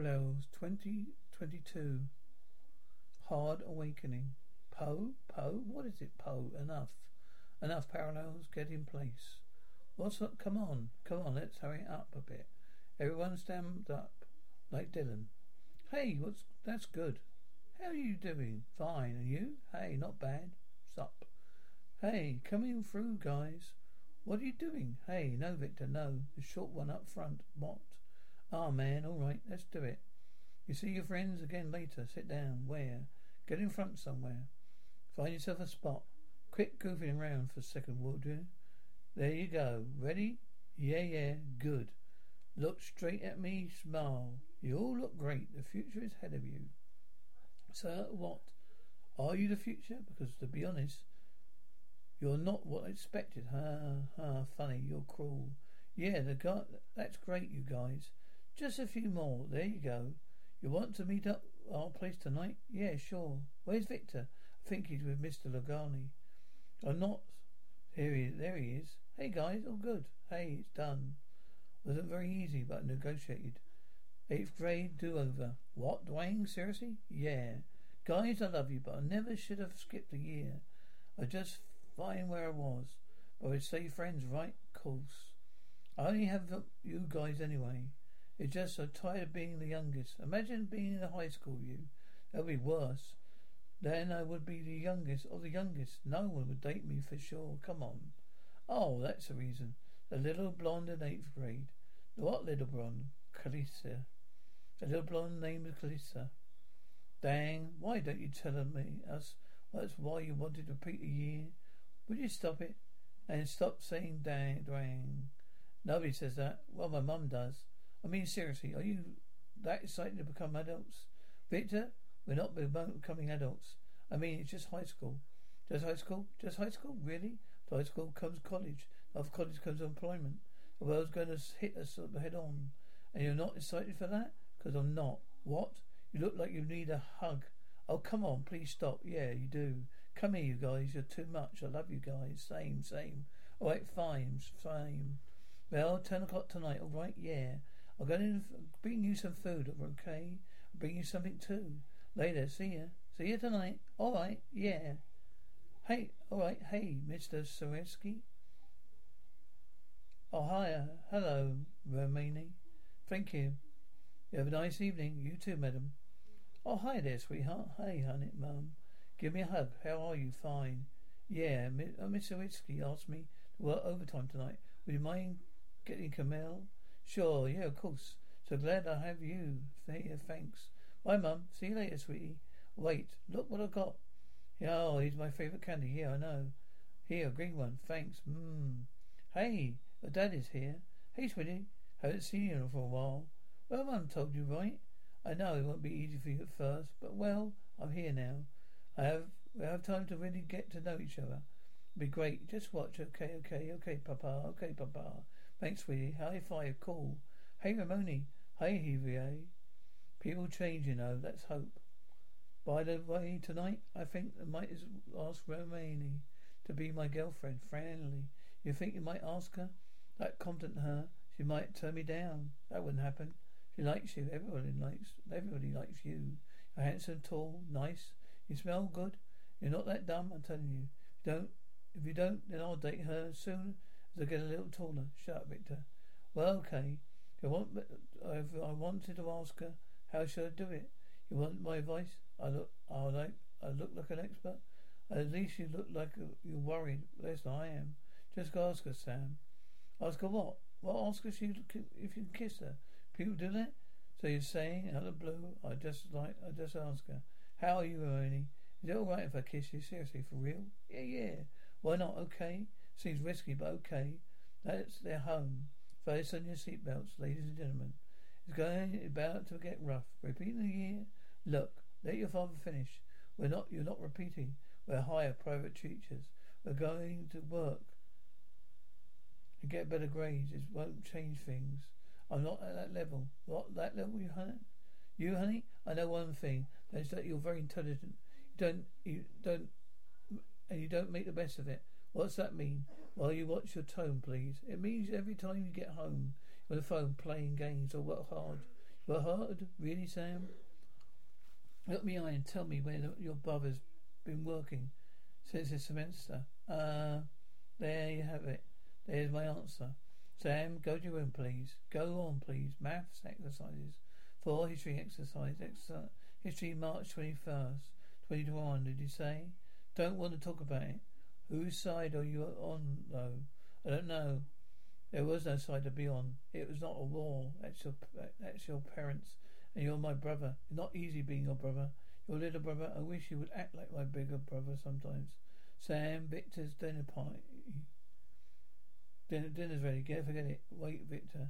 Parallels 2022. Hard Awakening. Poe? Poe? What is it, Poe? Enough. Enough parallels. Get in place. What's up? Come on. Come on, let's hurry up a bit. Everyone stand up. Like Dylan. Hey, what's that's good. How are you doing? Fine. And you? Hey, not bad. Sup. Hey, coming through, guys. What are you doing? Hey, no, Victor, no. The short one up front. What? Ah, man, all right, let's do it. You see your friends again later. Sit down. Where? Get in front somewhere. Find yourself a spot. Quit goofing around for a second, would you? There you go. Ready? Yeah, yeah, good. Look straight at me, smile. You all look great. The future is ahead of you. Sir, what? Are you the future? Because to be honest, you're not what I expected. Ha ha, funny, you're cruel. Yeah, the guy that's great, you guys. Just a few more. There you go. You want to meet up our place tonight? Yeah, sure. Where's Victor? I think he's with Mr. Logani. I'm not. Here he there he is. Hey guys, all good. Hey, it's done. Wasn't very easy, but negotiated. Eighth grade do over. What, Dwayne? Seriously? Yeah. Guys, I love you, but I never should have skipped a year. I just fine where I was. But we'd stay friends, right? Course. I only have you guys anyway. It's just so tired of being the youngest. Imagine being in a high school you. That would be worse. Then I would be the youngest of the youngest. No one would date me for sure. Come on. Oh, that's the reason. The little blonde in eighth grade. What little blonde? Calissa. The little blonde named Calissa. Dang, why don't you tell me us that's why you wanted to repeat a year? Would you stop it? And stop saying dang dang. Nobody says that. Well my mum does. I mean, seriously, are you that excited to become adults? Victor, we're not becoming adults. I mean, it's just high school. Just high school? Just high school? Really? After high school comes college. After college comes employment. The world's going to hit us head on. And you're not excited for that? Because I'm not. What? You look like you need a hug. Oh, come on, please stop. Yeah, you do. Come here, you guys. You're too much. I love you guys. Same, same. All right, fine, fine. Well, 10 o'clock tonight, all right? Yeah. I'm going to bring you some food, okay? I'll bring you something too. Later, see ya. See you tonight. All right, yeah. Hey, all right, hey, Mr. Soreski. Oh, hi, uh, hello, Romani. Thank you. You have a nice evening. You too, madam. Oh, hi there, sweetheart. Hey, honey, mum. Give me a hug. How are you? Fine. Yeah, uh, Mr. Soreski asked me to work overtime tonight. Would you mind getting Camille? Sure, yeah, of course. So glad I have you. Thanks. Bye, Mum. See you later, sweetie. Wait, look what I got. Oh, he's my favourite candy. Yeah, I know. Here, green one. Thanks. Mmm. Hey, your dad is here. Hey, sweetie. Haven't seen you for a while. Well, Mum told you, right? I know it won't be easy for you at first, but well, I'm here now. I have we have time to really get to know each other. It'll be great. Just watch. Okay, okay, okay, Papa. Okay, Papa. Thanks, sweetie. High five. Cool. Hey, Ramoni. Hey, Heavier. People change, you know. Let's hope. By the way, tonight I think I might ask Romani to be my girlfriend. Friendly. You think you might ask her? That confident her. She might turn me down. That wouldn't happen. She likes you. Everybody likes. Everybody likes you. You're handsome, tall, nice. You smell good. You're not that dumb. I'm telling you. If you don't, if you don't, then I'll date her soon as I get a little taller. Shut up, Victor. Well, okay. I want, if I wanted to ask her, how should I do it? You want my advice? I look, I like, I look like an expert. At least you look like you're worried. Less than I am. Just ask her, Sam. Ask her what? Well, ask her if you if you can kiss her. People do that. So you're saying, out of blue, I just like, I just ask her, how are you, Ernie? Is it all right if I kiss you? Seriously, for real? Yeah, yeah. Why not? Okay. Seems risky, but okay. That's their home. Fasten your seatbelts, ladies and gentlemen. It's going about to get rough. Repeating the year. Look, let your father finish. We're not. You're not repeating. We're higher private teachers. We're going to work and get better grades. It won't change things. I'm not at that level. What that level, you honey? You, honey? I know one thing. That's that you're very intelligent. You don't. You don't. And you don't make the best of it. What's that mean? Well, you watch your tone, please. It means every time you get home, you're on the phone playing games or work hard. Work hard? Really, Sam? Look me eye and tell me where the, your brother's been working since this semester. Uh, there you have it. There's my answer. Sam, go to your room, please. Go on, please. Maths exercises. Four history exercise. Exer- history March 21st, 2021, did you say? Don't want to talk about it. Whose side are you on, though? I don't know. There was no side to be on. It was not a war. That's your, that's your parents, and you're my brother. It's not easy being your brother. Your little brother. I wish you would act like my bigger brother sometimes. Sam, Victor's dinner party. Dinner, dinner's ready. Get forget it. Wait, Victor.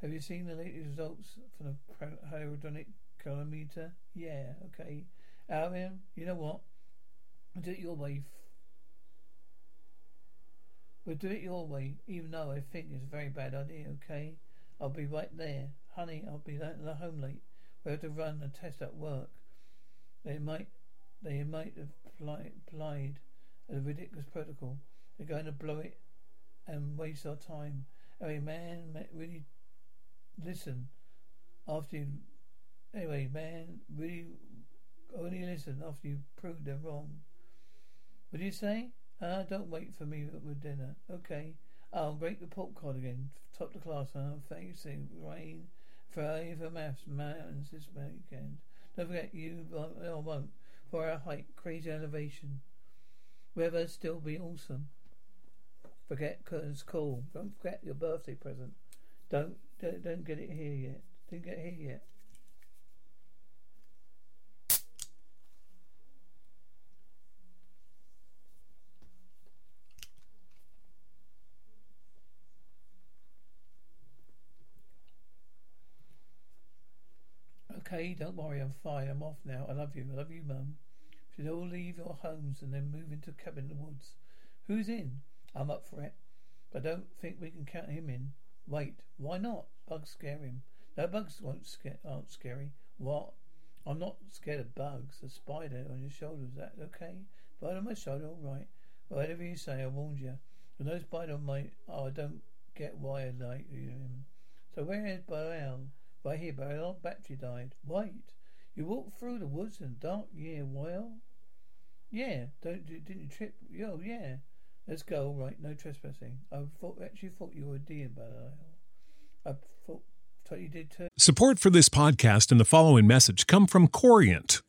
Have you seen the latest results from the hadronic calorimeter? Yeah, okay. Alvin, you know what? Do it your way We'll do it your way, even though I think it's a very bad idea, okay? I'll be right there. Honey, I'll be home late. We have to run a test at work. They might they might have applied a ridiculous protocol. They're going to blow it and waste our time. Anyway, man, really listen after you. Anyway, man, really only listen after you prove them wrong. What do you say? Uh, don't wait for me with dinner. Okay. Oh, great report card again. Top the class, huh? Thanks, rain. Friday for maths, mountains this weekend. Don't forget you, I won't. For our hike. crazy elevation. Weather still be awesome. Forget curtains cool. Don't forget your birthday present. Don't, don't, don't get it here yet. Didn't get it here yet. Okay, don't worry, I'm fine. I'm off now. I love you. I love you, Mum. Should all oh, leave your homes and then move into a cabin in the woods. Who's in? I'm up for it. But I don't think we can count him in. Wait, why not? Bugs scare him. No, bugs won't scare, aren't scary. What? I'm not scared of bugs. A spider on your shoulder. Is that okay? Spider on my shoulder, all right. Whatever you say, I warned you. There's no spider on my... Oh, I don't get why I like you. So where is Baal? Right here, but our battery died. Wait, you walked through the woods in the dark? Yeah, well, yeah. Don't didn't you trip? Oh, yeah. Let's go. All right, no trespassing. I thought actually thought you were a deer, but I thought thought you did too. Support for this podcast and the following message come from Corient.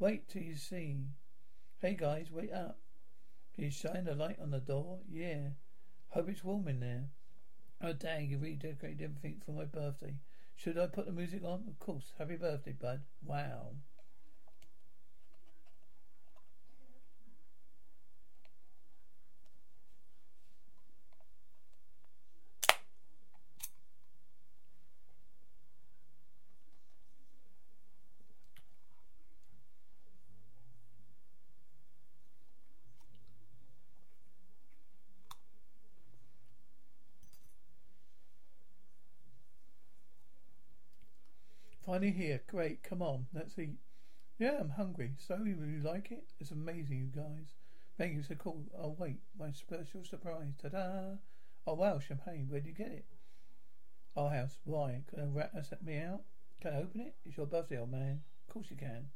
Wait till you see. Hey guys, wait up. Can you shine the light on the door? Yeah. Hope it's warm in there. Oh dang, you redecorated everything for my birthday. Should I put the music on? Of course. Happy birthday, bud. Wow. Finally here. Great. Come on. Let's eat. Yeah, I'm hungry. So you like it? It's amazing, you guys. Thank you. So cool. Oh, wait. My special surprise. Ta-da. Oh, wow. Champagne. Where did you get it? Our house. Why? Can a rat set me out? Can I open it? It's your birthday, old man. Of course you can.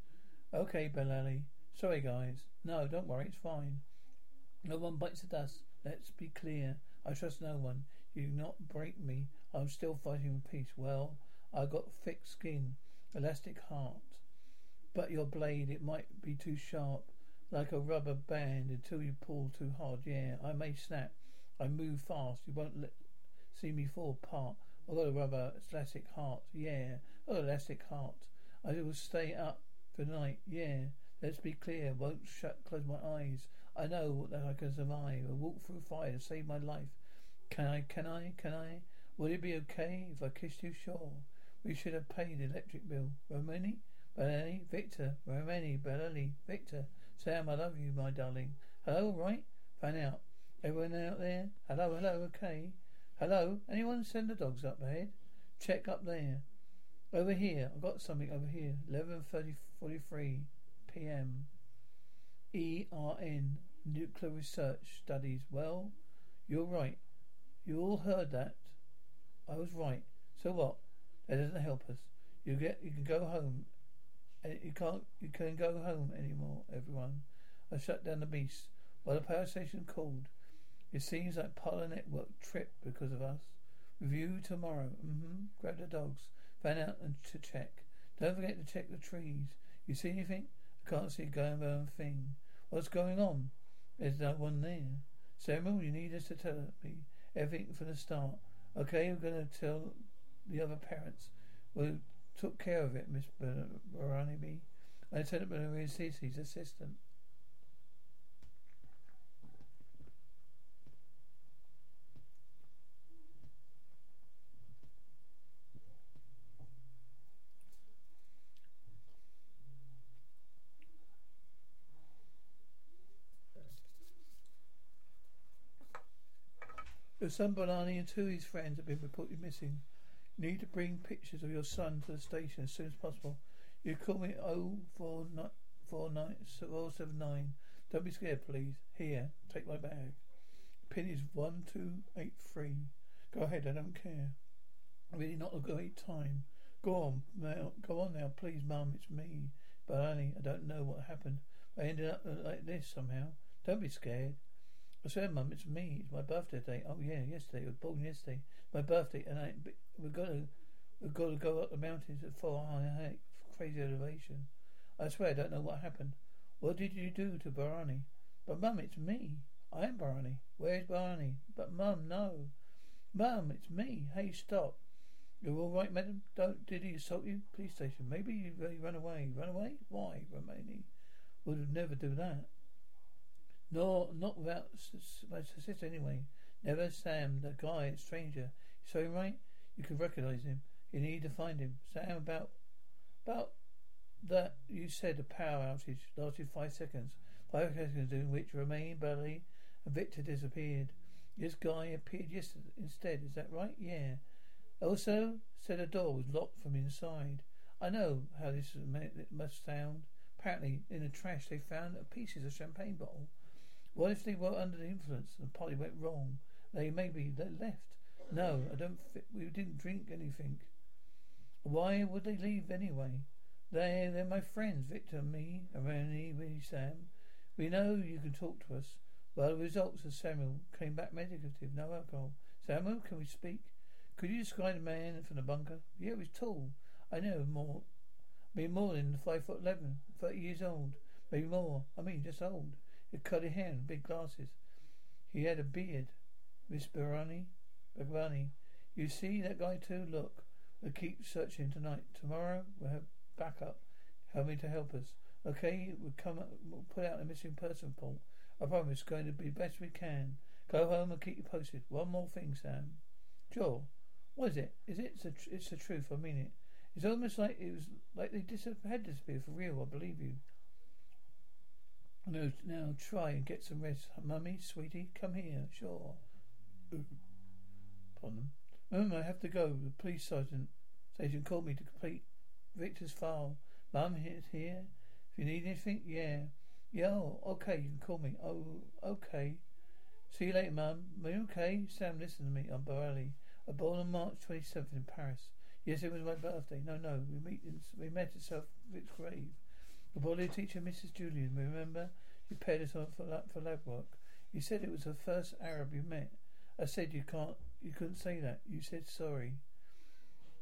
Okay, Bilal. Sorry, guys. No, don't worry. It's fine. No one bites the dust. Let's be clear. I trust no one. You do not break me. I'm still fighting for peace. Well, I got thick skin, elastic heart. But your blade, it might be too sharp, like a rubber band until you pull too hard. Yeah, I may snap. I move fast. You won't let, see me fall apart. I got a rubber elastic heart. Yeah, oh elastic heart. I will stay up for the night. Yeah, let's be clear. Won't shut, close my eyes. I know that I can survive. I walk through fire to save my life. Can I? Can I? Can I? Would it be okay if I kissed you? Sure. We should have paid electric bill. Romani? Bilal? Victor? Romani? Bilal? Victor? Sam, I love you, my darling. Hello, right? Fan out. Everyone out there? Hello, hello, okay. Hello? Anyone send the dogs up ahead? Check up there. Over here. I've got something over here. 11.43 p.m. CERN. Nuclear Research Studies. Well, you're right. You all heard that. I was right. So what? That doesn't help us. You get you can go home. You can't you can go home anymore, everyone. I shut down the beast. While the power station called. It seems like Polar Network tripped because of us. Review tomorrow. Mm-hmm. Grab the dogs. Fan out and to check. Don't forget to check the trees. You see anything? I can't see a going a thing. What's going on? There's no one there. Samuel, you need us to tell me everything from the start. Okay, I'm gonna tell the other parents. Well, took care of it, Miss Baranaby. Lieutenant Maria Cece's assistant. Your son Bolani and two of his friends have been reported missing. You need to bring pictures of your son to the station as soon as possible. You call me 0479 Don't be scared, please. Here, take my bag. Pin is 1283. Go ahead, I don't care. Really not a great time. Go on now, go on now, please, Mum, it's me. But only I don't know what happened. I ended up like this somehow. Don't be scared. I swear, Mum, it's me. It's my birthday day. Oh yeah, yesterday. I was born yesterday. My birthday, and I we've got to we've got to go up the mountains at full high, crazy elevation. I swear, I don't know what happened. What did you do to Barani? But Mum, it's me. I am Barani. Where's Barani? But Mum, no. Mum, it's me. Hey, stop. You're all right, madam? Don't did he assault you? Police station. Maybe you really run away. Run away? Why, Romani? Would have never do that. No, not without my sister anyway. Never Sam, the guy, stranger. So right? You can recognize him. You need to find him. Sam, about about that you said a power outage lasted five seconds. Five seconds during which Romain, Bailey, and Victor disappeared. This guy appeared yesterday instead. Is that right? Yeah. Also said a door was locked from inside. I know how this must sound. Apparently, in the trash, they found pieces of champagne bottle. What if they were under the influence and party went wrong? They maybe they left. No, I don't. Fi- we didn't drink anything. Why would they leave anyway? They they're my friends, Victor, and me, Irene, we, Sam. We know you can talk to us. Well, the results of Samuel came back negative, no alcohol. Samuel, can we speak? Could you describe the man from the bunker? Yeah, he was tall. I know more. Maybe more than five foot eleven, thirty years old. Maybe more. I mean, just old. Had curly hair and big glasses. He had a beard. Miss Barani, Barani, you see that guy too? Look, we'll keep searching tonight. Tomorrow we'll have backup. Help me to help us. Okay, we'll come. Up, we'll put out a missing person report. I promise it's going to be best we can. Go home and keep you posted. One more thing, Sam. Sure. What is it? Is it? It's the, tr- it's the truth. I mean it. It's almost like it was like they dis- had disappeared for real. I believe you. No, now try and get some rest, mummy, sweetie. Come here. Sure. Pardon. Mum, I have to go. The police sergeant station called me to complete Victor's file. Mum, here's here. If you need anything, yeah. Yeah, oh, okay, you can call me. Oh, okay. See you later, Mum. Are you okay? Sam, listen to me. I'm Borelli. I born on March 27th in Paris. Yes, it was my birthday. No, no, we meet in, we met at South Vic's grave. The body teacher, Mrs. Julian, remember? You paid us on for for lab work. You said it was the first Arab you met. I said you can't, you couldn't say that. You said sorry.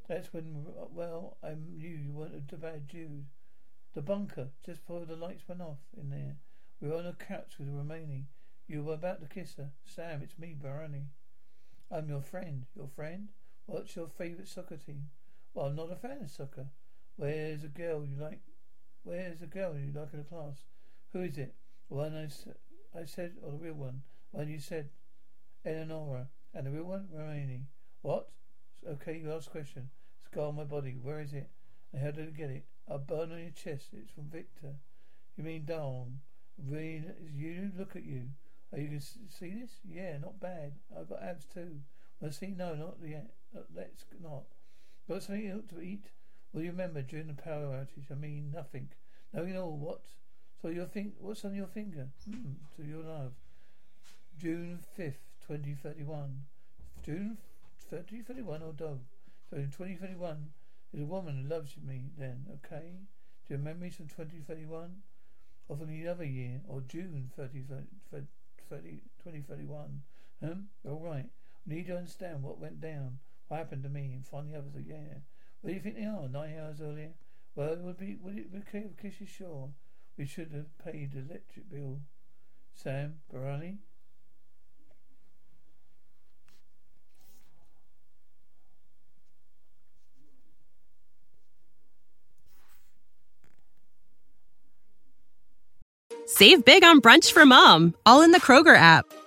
That's when, well, I knew you weren't a bad Jew. The bunker, just before the lights went off in there. We were on a couch with Romani. You were about to kiss her. Sam, it's me, Barani. I'm your friend. Your friend? What's your favourite soccer team? Well, I'm not a fan of soccer. Where's a girl you like? Where's the girl you like in the class? Who is it? One I, said, or the real one? One you said, Eleonora. And the real one? Romani. What? Okay, you ask question. Scar on my body. Where is it? And how did I get it? A burn on your chest. It's from Victor. You mean Dawn? Really? You look at you. Are you can see this? Yeah, not bad. I've got abs too. Well, see, no, not yet. Uh, Let's not. Got something to eat? Well, you remember during the power outage? I mean, nothing. No, you know what? So your thing, what's on your finger? Hmm, to your love. June fifth, twenty thirty one. June thirty thirty one or dog. So in twenty thirty one, there's a woman who loves me. Then, okay. Do you remember from twenty thirty one? Or from the other year, or June 30, 30, 30 2031? Hmm? All right. Need to understand what went down, what happened to me, and find the others. Yeah. What do you think they are? Nine hours earlier? Well, it would be. Would it be okay you sure? We should have paid the electric bill. Sam Barani. Save big on brunch for mom, all in the Kroger app.